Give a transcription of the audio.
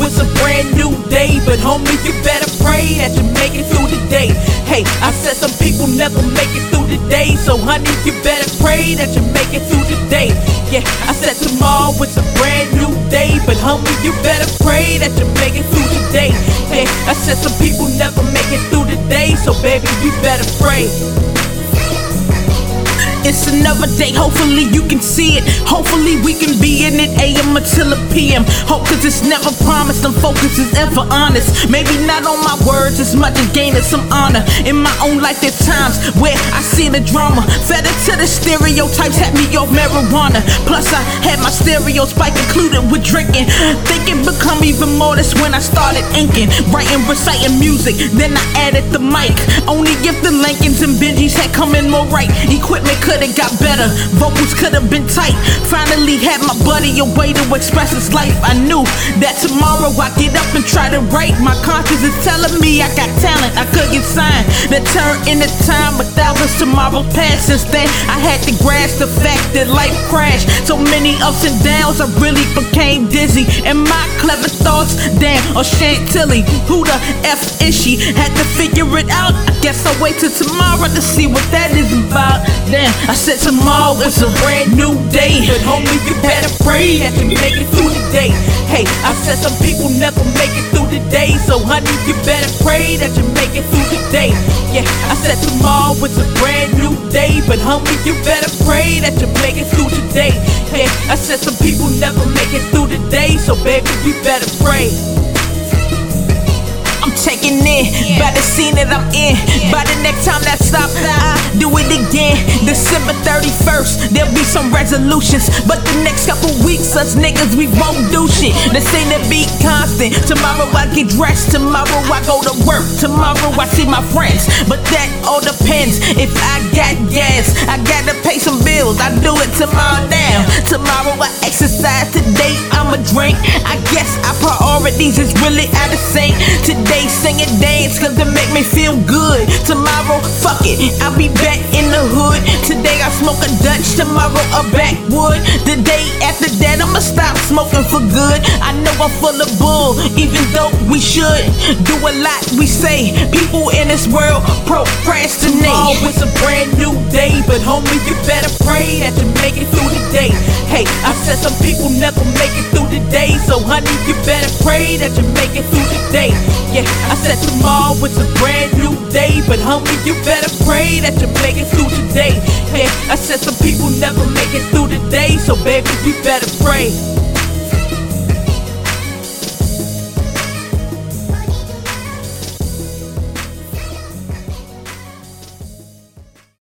a brand new day, but homie, you better pray that you make it through the day. Hey, I said some people never make it through the day, so honey, you better pray that you make it through the day. Yeah, I said tomorrow is a brand new day, but homie, you better pray that you make it through the day. Hey, I said some people never make it through the day, so baby, you better pray. It's another day, hopefully you can see it. Hopefully we can be in it AM until a PM. Hope cause it's never promised, and focus is ever honest. Maybe not on my words as much as gaining some honor. In my own life, there's times where I see the drama. Fed to the stereotypes, had me off marijuana. Plus, I had my stereo spike included with drinking. Thinking become even more, that's when I started inking. Writing, reciting music, then I added the mic. Only if the Lincolns and Benjis had come in more right. Equipment could've got better, vocals could've been tight. Finally had my buddy a way to express his life. I knew that tomorrow I get up and try to write. My conscience is telling me I got talent, I could get signed. The turn in the time, but that was tomorrow's past. Since then, I had to grasp the fact that life crashed. So many ups and downs, I really became dizzy. And my clever thoughts, damn, or Chantilly, who the F is she? Had to figure it out. I guess I'll wait till tomorrow to see what that is about. Damn, I said tomorrow is a brand new day. But homie, you better pray that you make it through the day. Hey, I said some people never make it through the day, so honey, you better pray that you make it through the day. Yeah, I said tomorrow is a but homie, you better pray that you make it through today. Hey, I said some people never make it through the day, so baby, you better pray. I'm taking in by the scene that I'm in. By the next time that stop, I do it again. December 31st, there'll be some resolutions. But the next couple weeks, us niggas, we won't do shit. This ain't a be constant. Tomorrow I get dressed, tomorrow I go to work, tomorrow I see my friends. But that all depends if I got gas. I gotta pay some bills, I do it tomorrow now. Tomorrow I exercise, today I'ma drink. I guess our priorities is really out of sync. Dance cause it make me feel good. Tomorrow, fuck it, I'll be back in the hood. Today I smoke a Dutch, tomorrow a backwood. The day after that I'ma stop smoking for good. I know I'm full of bull, even though we should do a lot. We say people in this world procrastinate. Tomorrow is a brand new day, but homie, you better pray that you make it through the day. Hey, said some people never make it through the day, so honey, you better pray that you make it through the day. Yeah, I said tomorrow is a brand new day, but homie, you better pray that you make it through the day. Hey, I said some people never make it through the day, so baby, you better pray.